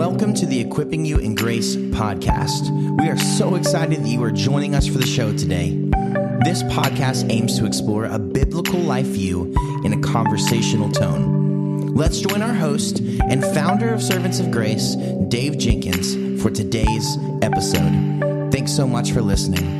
Welcome to the Equipping You in Grace podcast. We are so excited that you are joining us for the show today. This podcast aims to explore a biblical life view in a conversational tone. Let's join our host and founder of Servants of Grace, Dave Jenkins, for today's episode. Thanks so much for listening.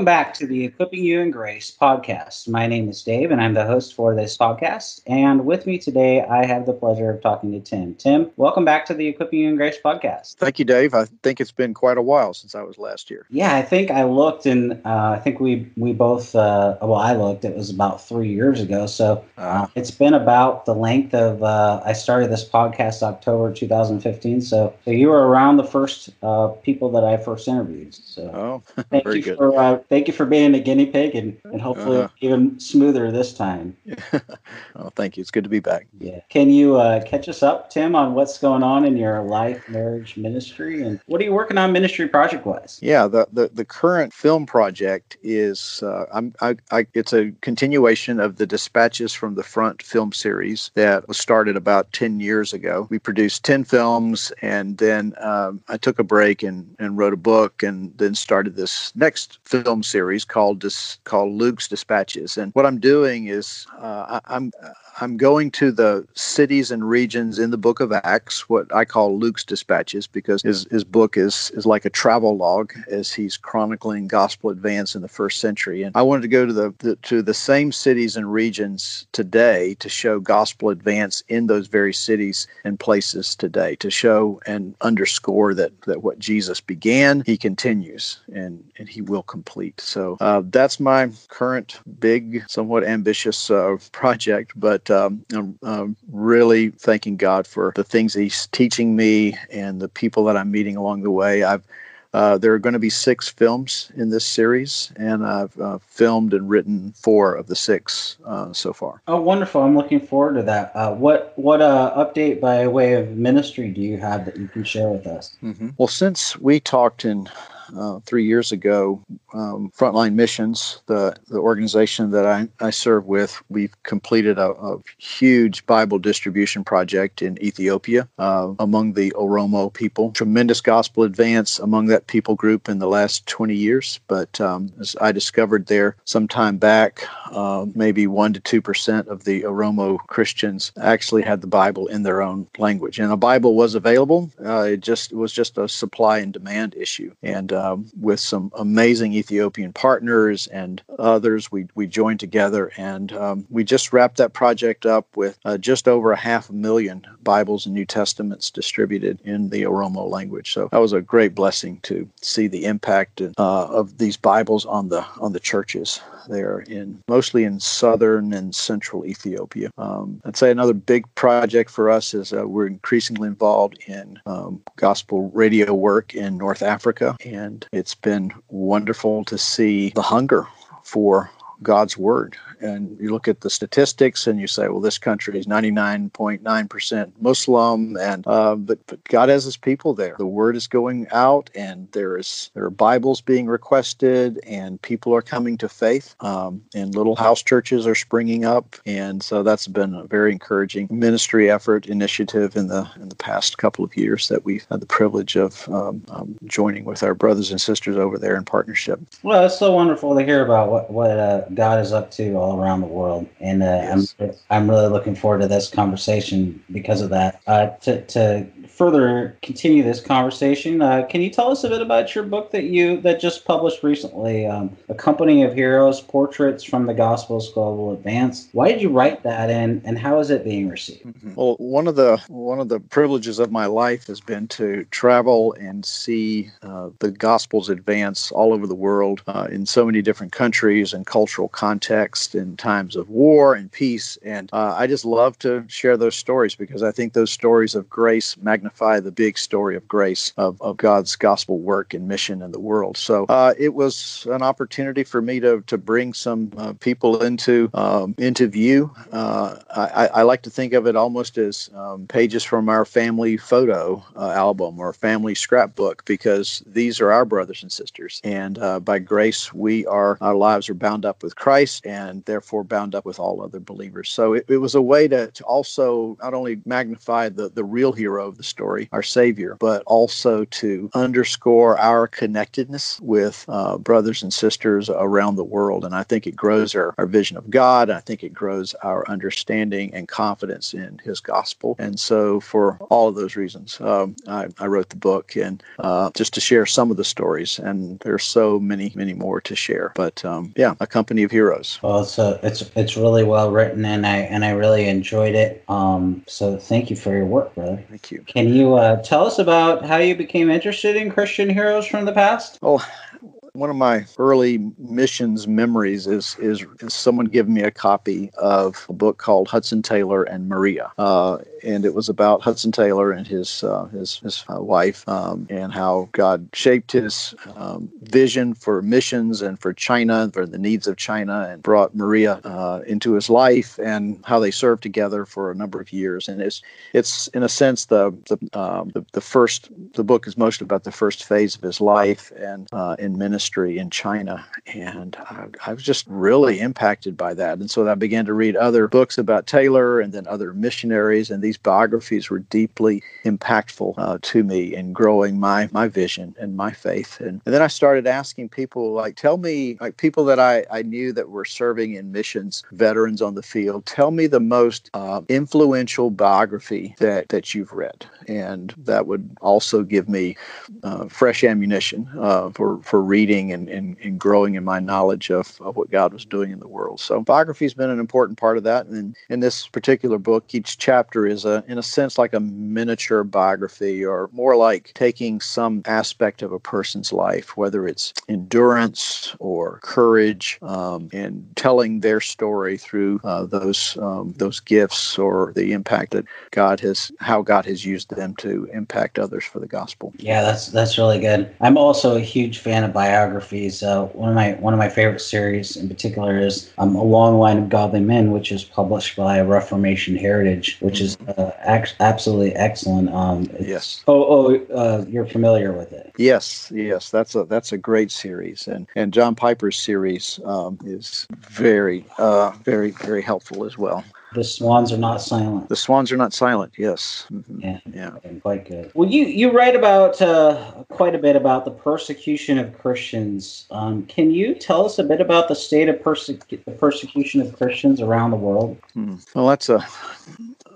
Welcome back to the Equipping You in Grace podcast. My name is Dave, and I'm the host for this podcast. And with me today, I have the pleasure of talking to Tim. Tim, welcome back to the Equipping You in Grace podcast. Thank you, Dave. I think it's been quite a while since I was last here. Yeah, I think I looked, and uh, I think we we both. Uh, well, I looked. It was about three years ago. So uh, it's been about the length of. Uh, I started this podcast October 2015. So so you were around the first uh, people that I first interviewed. So oh, thank very you good. for uh, thank you for being a guinea pig, and, and hopefully Uh-huh. even smoother this time. oh, thank you. It's good to be back. Yeah. Can you uh, catch us up, Tim, on what's going on in your life, marriage, ministry, and what are you working on ministry project wise? Yeah, the, the, the current film project is uh, I'm, I, I, it's a continuation of the Dispatches from the Front film series that was started about 10 years ago. We produced 10 films, and then um, I took a break and, and wrote a book, and then started this next film series called Dis, called Luke's Dispatches. And what I'm doing is uh, I, I'm I'm going to the cities and regions in the book of Acts, what I call Luke's dispatches, because his, his book is, is like a travel log as he's chronicling gospel advance in the first century. And I wanted to go to the, the to the same cities and regions today to show gospel advance in those very cities and places today, to show and underscore that, that what Jesus began, he continues and, and he will complete. So uh, that's my current big, somewhat ambitious uh, project, but um, I'm, I'm really thanking God for the things He's teaching me and the people that I'm meeting along the way. I've uh, there are going to be six films in this series, and I've uh, filmed and written four of the six uh, so far. Oh, wonderful! I'm looking forward to that. Uh, what what uh, update by way of ministry do you have that you can share with us? Well, since we talked in uh, three years ago, um, Frontline Missions, the, the organization that I, I serve with, we've completed a, a huge Bible distribution project in Ethiopia uh, among the Oromo people. Tremendous gospel advance among that people group in the last 20 years. But um, as I discovered there some time back, uh, maybe 1% to 2% of the Oromo Christians actually had the Bible in their own language. And a Bible was available, uh, it just it was just a supply and demand issue. And um, with some amazing Ethiopian partners and others, we, we joined together and um, we just wrapped that project up with uh, just over a half a million Bibles and New Testaments distributed in the Oromo language. So that was a great blessing to see the impact uh, of these Bibles on the on the churches there in mostly in southern and central Ethiopia. Um, I'd say another big project for us is uh, we're increasingly involved in um, gospel radio work in North Africa, and it's been wonderful to see the hunger for God's word. And you look at the statistics and you say, well, this country is 99.9% Muslim, and uh, but, but God has His people there. The word is going out, and there is there are Bibles being requested, and people are coming to faith, um, and little house churches are springing up, and so that's been a very encouraging ministry effort initiative in the in the past couple of years that we've had the privilege of um, um, joining with our brothers and sisters over there in partnership. Well, it's so wonderful to hear about what what uh, God is up to all around the world, and uh, Yes. I'm I'm really looking forward to this conversation because of that. Uh, to to further continue this conversation, uh, can you tell us a bit about your book that you that just published recently, um, "A Company of Heroes: Portraits from the Gospel's Global Advance"? Why did you write that, and and how is it being received? Well, one of the one of the privileges of my life has been to travel and see uh, the gospels advance all over the world uh, in so many different countries and cultural contexts in times of war and peace. And uh, I just love to share those stories because I think those stories of grace magnify magnify the big story of grace of, of God's gospel work and mission in the world. So uh, it was an opportunity for me to, to bring some uh, people into um, into view. Uh, I, I, like to think of it almost as um, pages from our family photo uh, album or family scrapbook because these are our brothers and sisters, and uh, by grace we are our lives are bound up with Christ and therefore bound up with all other believers. So it, it was a way to, to also not only magnify the the real hero of the story, our Savior, but also to underscore our connectedness with uh, brothers and sisters around the world. And I think it grows our, our vision of God. I think it grows our understanding and confidence in His gospel. And so, for all of those reasons, um, I, I, wrote the book and uh, just to share some of the stories. And there's so many, many more to share. But um, yeah, a company of heroes. Well, it's a, it's it's really well written, and I and I really enjoyed it. Um, so thank you for your work, brother. Thank you. Can you uh, tell us about how you became interested in Christian heroes from the past? Oh, one of my early missions memories is, is, is someone giving me a copy of a book called Hudson Taylor and Maria, uh, and it was about Hudson Taylor and his uh, his, his uh, wife um, and how God shaped his um, vision for missions and for China for the needs of China and brought Maria uh, into his life and how they served together for a number of years. And it's it's in a sense the the um, the, the, first the book is most about the first phase of his life and uh, in ministry in China. And I, I was just really impacted by that. And so I began to read other books about Taylor and then other missionaries and these these biographies were deeply impactful uh, to me in growing my my vision and my faith. And, and, then I started asking people, like, tell me, like people that I, I knew that were serving in missions, veterans on the field, tell me the most uh, influential biography that, that you've read. And that would also give me uh, fresh ammunition uh, for, for reading and, and, and growing in my knowledge of, of what God was doing in the world. So biography has been an important part of that. And in this particular book, each chapter is a, in a sense, like a miniature biography, or more like taking some aspect of a person's life, whether it's endurance or courage, um, and telling their story through uh, those um, those gifts or the impact that God has, how God has used them to impact others for the gospel. Yeah, that's that's really good. I'm also a huge fan of biographies. Uh, one of my one of my favorite series in particular is um, A Long Line of Godly Men, which is published by Reformation Heritage, which is uh, absolutely excellent. Um, yes. Oh, oh, uh, you're familiar with it. Yes, yes, that's a that's a great series, and and John Piper's series um, is very, uh, very, very helpful as well. The swans are not silent. The swans are not silent. Yes. Mm-hmm. Yeah. Yeah. Quite good. Well, you you write about uh, quite a bit about the persecution of Christians. Um, can you tell us a bit about the state of perse- the persecution of Christians around the world? Hmm. Well, that's a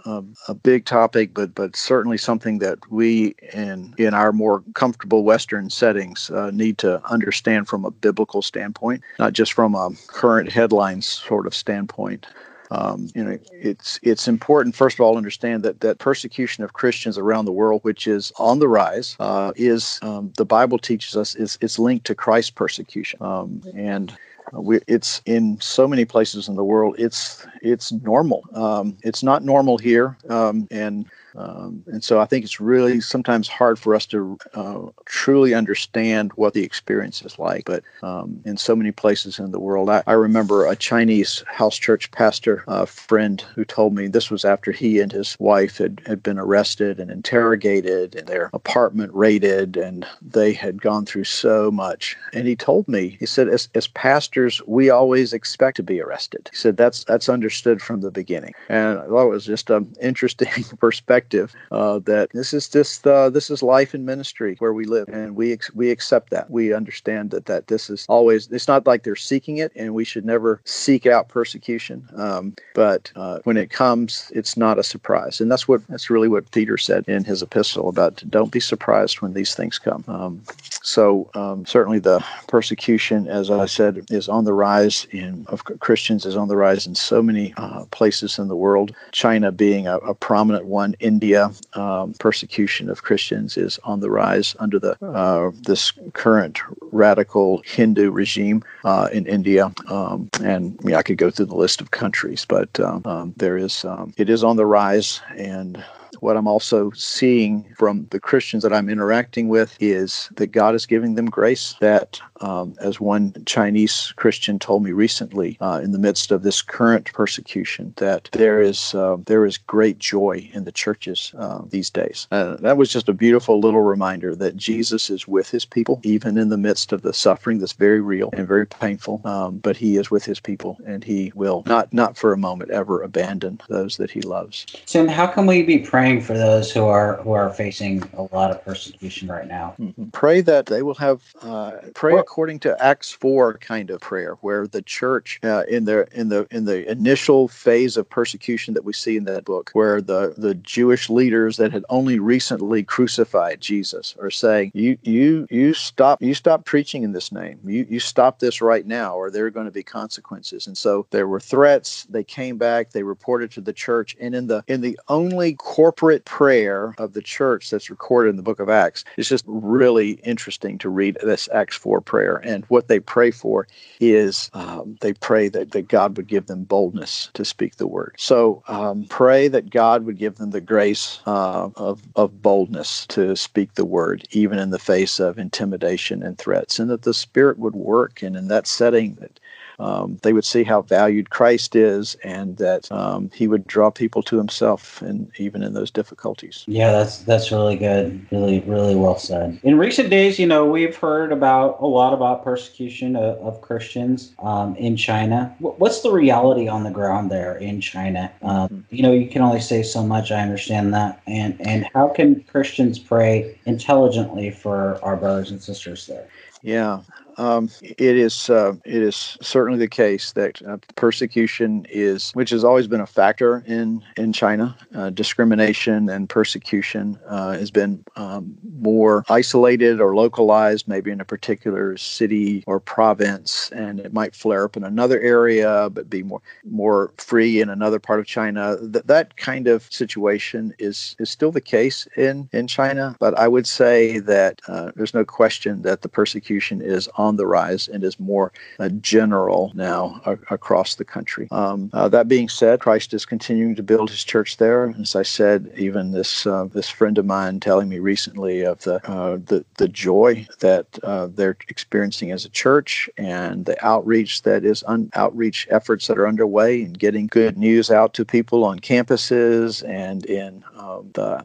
a, a, big topic, but but certainly something that we in in our more comfortable Western settings uh, need to understand from a biblical standpoint, not just from a current headlines sort of standpoint. Um, you know, it's it's important first of all understand that that persecution of Christians around the world, which is on the rise, uh, is um, the Bible teaches us is it's linked to Christ's persecution, um, and we, it's in so many places in the world. It's it's normal. Um, it's not normal here, um, and um, and so I think it's really sometimes hard for us to uh, truly understand what the experience is like. But um, in so many places in the world, I, I remember a Chinese house church pastor uh, friend who told me this was after he and his wife had, had been arrested and interrogated and their apartment raided, and they had gone through so much. And he told me, he said, as, as pastors, we always expect to be arrested. He said, that's, that's understood from the beginning. And it was just an interesting perspective perspective uh, that this is just uh, this is life in ministry where we live, and we ex- we accept that. We understand that that this is always. It's not like they're seeking it, and we should never seek out persecution. Um, but uh, when it comes, it's not a surprise, and that's what that's really what Peter said in his epistle about don't be surprised when these things come. Um, so um, certainly the persecution, as I said, is on the rise in of Christians is on the rise in so many uh, places in the world. China being a, a prominent one. India, um, persecution of Christians is on the rise under the uh, this current radical Hindu regime uh, in India. Um, and I, I could go through the list of countries, but um, um there is um, it is on the rise and what I'm also seeing from the Christians that I'm interacting with is that God is giving them grace. That, um, as one Chinese Christian told me recently, uh, in the midst of this current persecution, that there is uh, there is great joy in the churches uh, these days. Uh, that was just a beautiful little reminder that Jesus is with His people, even in the midst of the suffering that's very real and very painful. Um, but He is with His people, and He will not not for a moment ever abandon those that He loves. Tim, how can we be praying for those who are who are facing a lot of persecution right now? Mm-hmm. Pray that they will have uh, pray according to Acts four kind of prayer, where the church uh, in the in the in the initial phase of persecution that we see in that book, where the the Jewish leaders that had only recently crucified Jesus are saying, "You you you stop you stop preaching in this name. You you stop this right now, or there are going to be consequences." And so there were threats. They came back. They reported to the church, and in the in the only corporate prayer of the church that's recorded in the book of Acts, it's just really interesting to read this Acts four prayer. And what they pray for is um, they pray that that God would give them boldness to speak the word. So um, pray that God would give them the grace uh, of of boldness to speak the word, even in the face of intimidation and threats, and that the Spirit would work. And in that setting, that um, they would see how valued Christ is, and that um, He would draw people to Himself, and even in those difficulties. Yeah, that's that's really good. Really, really well said. In recent days, you know, we've heard about a lot about persecution of, of Christians um, in China. What's the reality on the ground there in China? Um, you know, you can only say so much. I understand that, and and how can Christians pray intelligently for our brothers and sisters there? Yeah, um, it is uh, it is certainly the case that uh, persecution is, which has always been a factor in in China. Uh, discrimination and persecution uh, has been um, more isolated or localized, maybe in a particular city or province, and it might flare up in another area, but be more more free in another part of China. That that kind of situation is is still the case in in China, but I would say that uh, there's no question that the persecution is on the rise and is more uh, general now across the country. Um, uh, that being said, Christ is continuing to build his church there. As I said, even this uh, this friend of mine telling me recently of the uh, the, the joy that they're experiencing as a church and the outreach that is un- outreach efforts that are underway and getting good news out to people on campuses and in um, the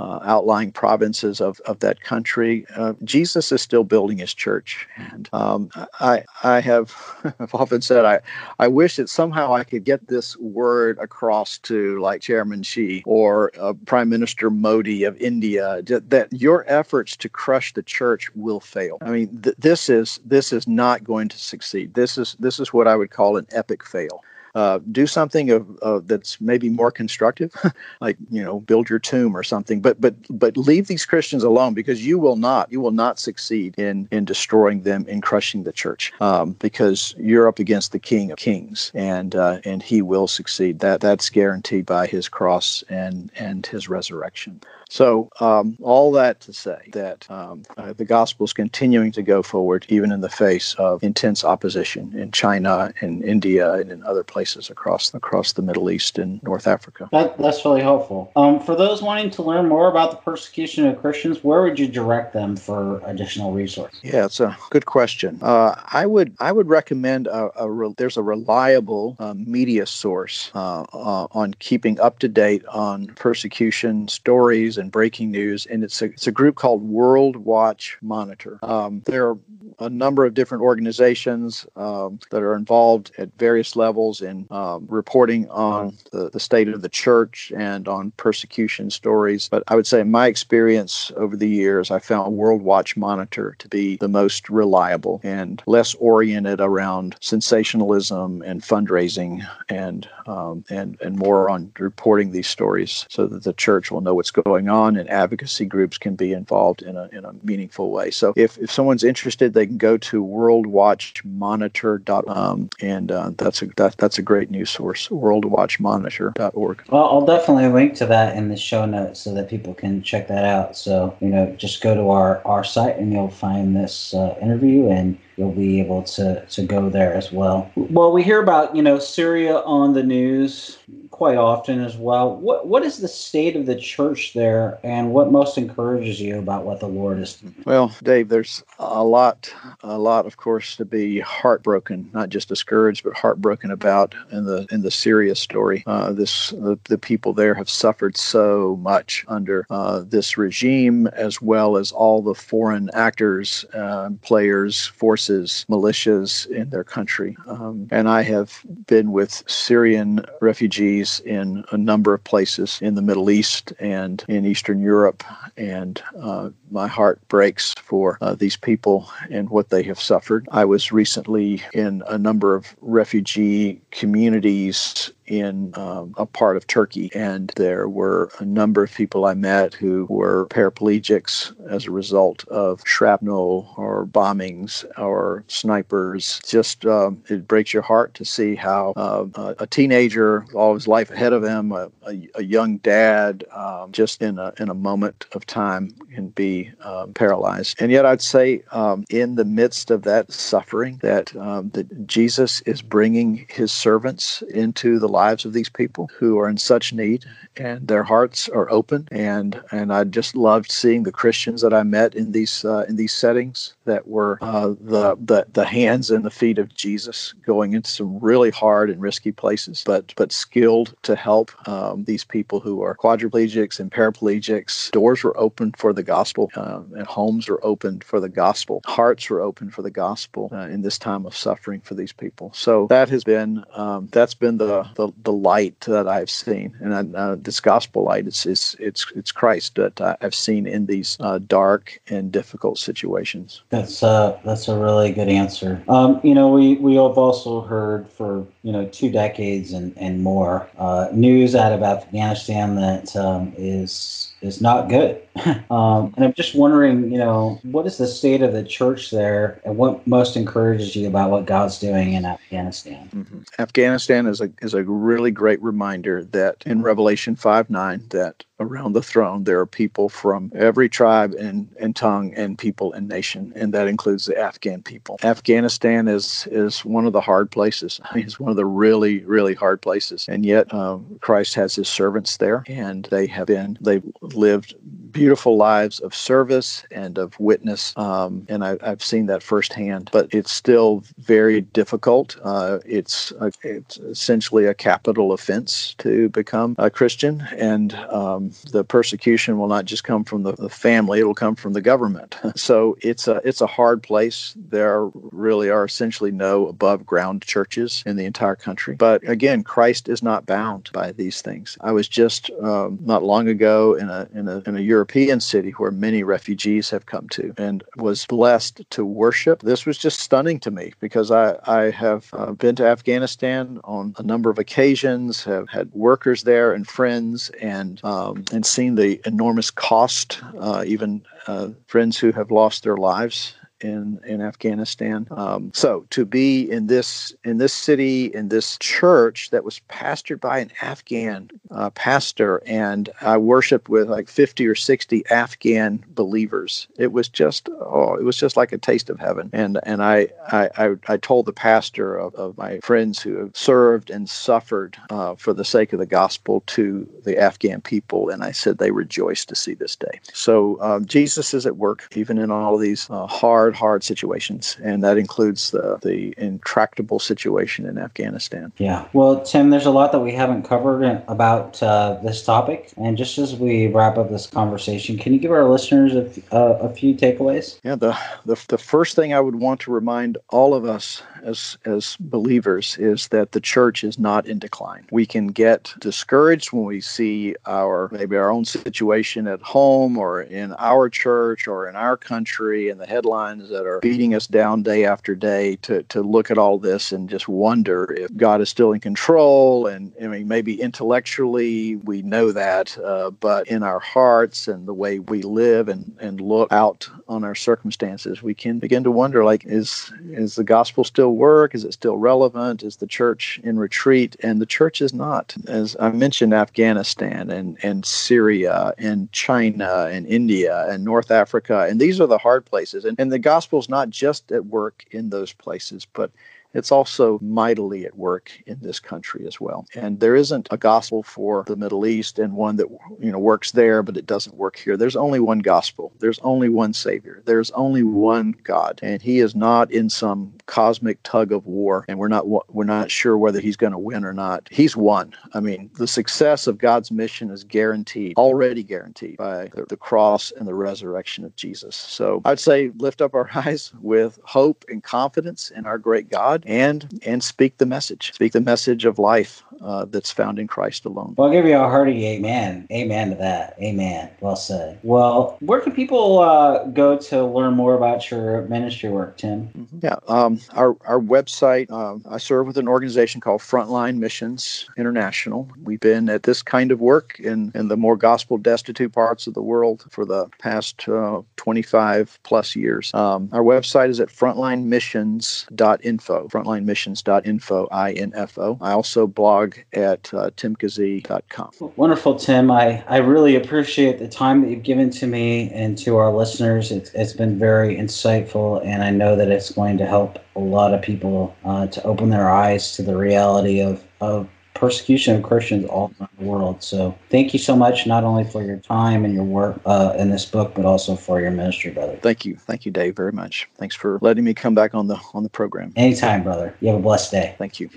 uh, outlying provinces of, of that country. Uh, Jesus is still building his church. And um, I, I have I've often said, I, I wish that somehow I could get this word across to like Chairman Xi or uh, Prime Minister Modi of India that your efforts to crush the church will fail. I mean, th- this is this is not going to succeed. This is this is what I would call an epic fail uh, do something of, uh, that's maybe more constructive, like you know, build your tomb or something. But but but leave these Christians alone because you will not you will not succeed in in destroying them in crushing the church um, because you're up against the King of Kings and uh, and he will succeed. That that's guaranteed by his cross and and his resurrection. So, um, all that to say that um, uh, the gospel is continuing to go forward, even in the face of intense opposition in China, in India, and in other places across across the Middle East and North Africa. That, that's really helpful. Um, for those wanting to learn more about the persecution of Christians, where would you direct them for additional resources? Yeah, it's a good question. Uh, I would I would recommend a, a re- there's a reliable uh, media source uh, uh, on keeping up to date on persecution stories and breaking news, and it's a, it's a group called World Watch Monitor. Um, there are a number of different organizations um, that are involved at various levels in um, reporting on the, the state of the church and on persecution stories. But I would say, in my experience over the years, I found World Watch Monitor to be the most reliable and less oriented around sensationalism and fundraising and um, and and more on reporting these stories so that the church will know what's going on and advocacy groups can be involved in a in a meaningful way. So if, if someone's interested, they can go to worldwatchmonitor.com um, and uh, that's a that, that's a great news source. Worldwatchmonitor.org. Well, I'll definitely link to that in the show notes so that people can check that out. So you know, just go to our our site and you'll find this uh, interview and you'll be able to to go there as well. Well, we hear about you know Syria on the news quite often as well. What what is the state of the church there, and what most encourages you about what the Lord is? Doing? Well, Dave, there's a lot, a lot, of course, to be heartbroken, not just discouraged, but heartbroken about in the in the Syria story. Uh, this the, the people there have suffered so much under uh, this regime, as well as all the foreign actors, uh, players, forces, militias in their country. Um, and I have been with Syrian refugees in a number of places in the Middle East and in Eastern Europe, and uh, my heart breaks for uh, these people and what they have suffered. I was recently in a number of refugee communities in um, a part of Turkey, and there were a number of people I met who were paraplegics as a result of shrapnel or bombings or snipers. Just um, it breaks your heart to see how uh, a teenager, all his life ahead of him, a, a, a young dad, um, just in a in a moment of time can be um, paralyzed. And yet, I'd say um, in the midst of that suffering, that that Jesus is bringing His servants into the lives of these people who are in such need, and their hearts are open. And and I just loved seeing the Christians that I met in these uh, in these settings that were uh, the, the the hands and the feet of Jesus, going into some really hard and risky places, but but skilled to help um, these people who are quadriplegics and paraplegics. Doors were open for the gospel, uh, and homes were opened for the gospel. Hearts were open for the gospel uh, in this time of suffering for these people. So that has been um, that's been the, the the light that I've seen, and uh, this gospel light is it's it's it's Christ that I've seen in these uh, dark and difficult situations. That's uh that's a really good answer. Um, you know, we we have also heard for you know two decades and and more uh, news out of Afghanistan that um, is is not good. um, and I'm just wondering, you know, what is the state of the church there, and what most encourages you about what God's doing in Afghanistan? Mm-hmm. Afghanistan is a is a really great reminder that in Revelation five nine that around the throne there are people from every tribe and, and tongue and people and nation, and that includes the Afghan people. Afghanistan is is one of the hard places. I mean, it's one of the really really hard places, and yet um, Christ has His servants there, and they have been they've lived beautiful lives of service and of witness. Um, and I, have seen that firsthand, but it's still very difficult. Uh, it's, a, it's essentially a capital offense to become a Christian. And um, the persecution will not just come from the, the family, it'll come from the government. so it's a, it's a hard place. There really are essentially no above ground churches in the entire country. But again, Christ is not bound by these things. I was just um, not long ago in a, in a, in a European European city where many refugees have come to and was blessed to worship. This was just stunning to me because I, I have uh, been to Afghanistan on a number of occasions, have had workers there and friends, and um, and seen the enormous cost, uh, even uh, friends who have lost their lives in in Afghanistan. Um, so to be in this in this city in this church that was pastored by an Afghan uh, pastor, and I worshipped with like fifty or sixty Afghan believers. It was just oh, it was just like a taste of heaven. And and I I I, I told the pastor of, of my friends who have served and suffered uh, for the sake of the gospel to the Afghan people, and I said they rejoice to see this day. So um, Jesus is at work even in all of these uh, hard hard, hard situations, and that includes the the intractable situation in Afghanistan. Yeah. Well, Tim, there's a lot that we haven't covered about uh, this topic, and just as we wrap up this conversation, can you give our listeners a, uh, a few takeaways? Yeah. The, the the first thing I would want to remind all of us as as believers is that the church is not in decline. We can get discouraged when we see our maybe our own situation at home or in our church or in our country and the headlines that are beating us down day after day to to look at all this and just wonder if God is still in control and I mean maybe intellectually we know that uh, but in our hearts and the way we live and and look out on our circumstances we can begin to wonder like is is the gospel still work? Is it still relevant? Is the church in retreat? And the church is not. As I mentioned, Afghanistan and, and Syria and China and India and North Africa. And these are the hard places. And, and the gospel is not just at work in those places, but it's also mightily at work in this country as well. And there isn't a gospel for the Middle East and one that you know works there but it doesn't work here. There's only one gospel. There's only one savior. There's only one God and he is not in some cosmic tug of war and we're not we're not sure whether he's going to win or not. He's won. I mean, the success of God's mission is guaranteed, already guaranteed by the, the cross and the resurrection of Jesus. So I'd say lift up our eyes with hope and confidence in our great God God and and speak the message, speak the message of life uh, that's found in Christ alone. Well, I'll give you a hearty amen. Amen to that. Amen. Well said. Well, where can people uh, go to learn more about your ministry work, Tim? Mm-hmm. Yeah, um, our our website. Um, I serve with an organization called Frontline Missions International. We've been at this kind of work in in the more gospel destitute parts of the world for the past uh, 25 plus years. Um, our website is at frontlinemissions.info frontlinemissions.info, I-N-F-O. I also blog at uh, timkeesee.com. Wonderful, Tim. I, I really appreciate the time that you've given to me and to our listeners. It's, it's been very insightful, and I know that it's going to help a lot of people uh, to open their eyes to the reality of, of persecution of Christians all around the world. So thank you so much, not only for your time and your work uh, in this book, but also for your ministry, brother. Thank you, thank you, Dave, very much. Thanks for letting me come back on the on the program. Anytime, brother. You have a blessed day. Thank you.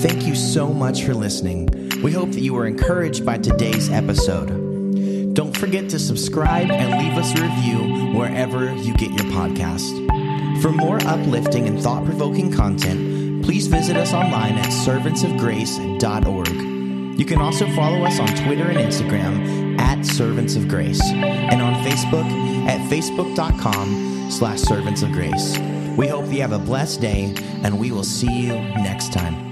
Thank you so much for listening. We hope that you were encouraged by today's episode. Don't forget to subscribe and leave us a review wherever you get your podcast. For more uplifting and thought provoking content, please visit us online at servantsofgrace.org. You can also follow us on Twitter and Instagram at Servants of Grace and on Facebook at facebook.com slash servants of grace. We hope you have a blessed day and we will see you next time.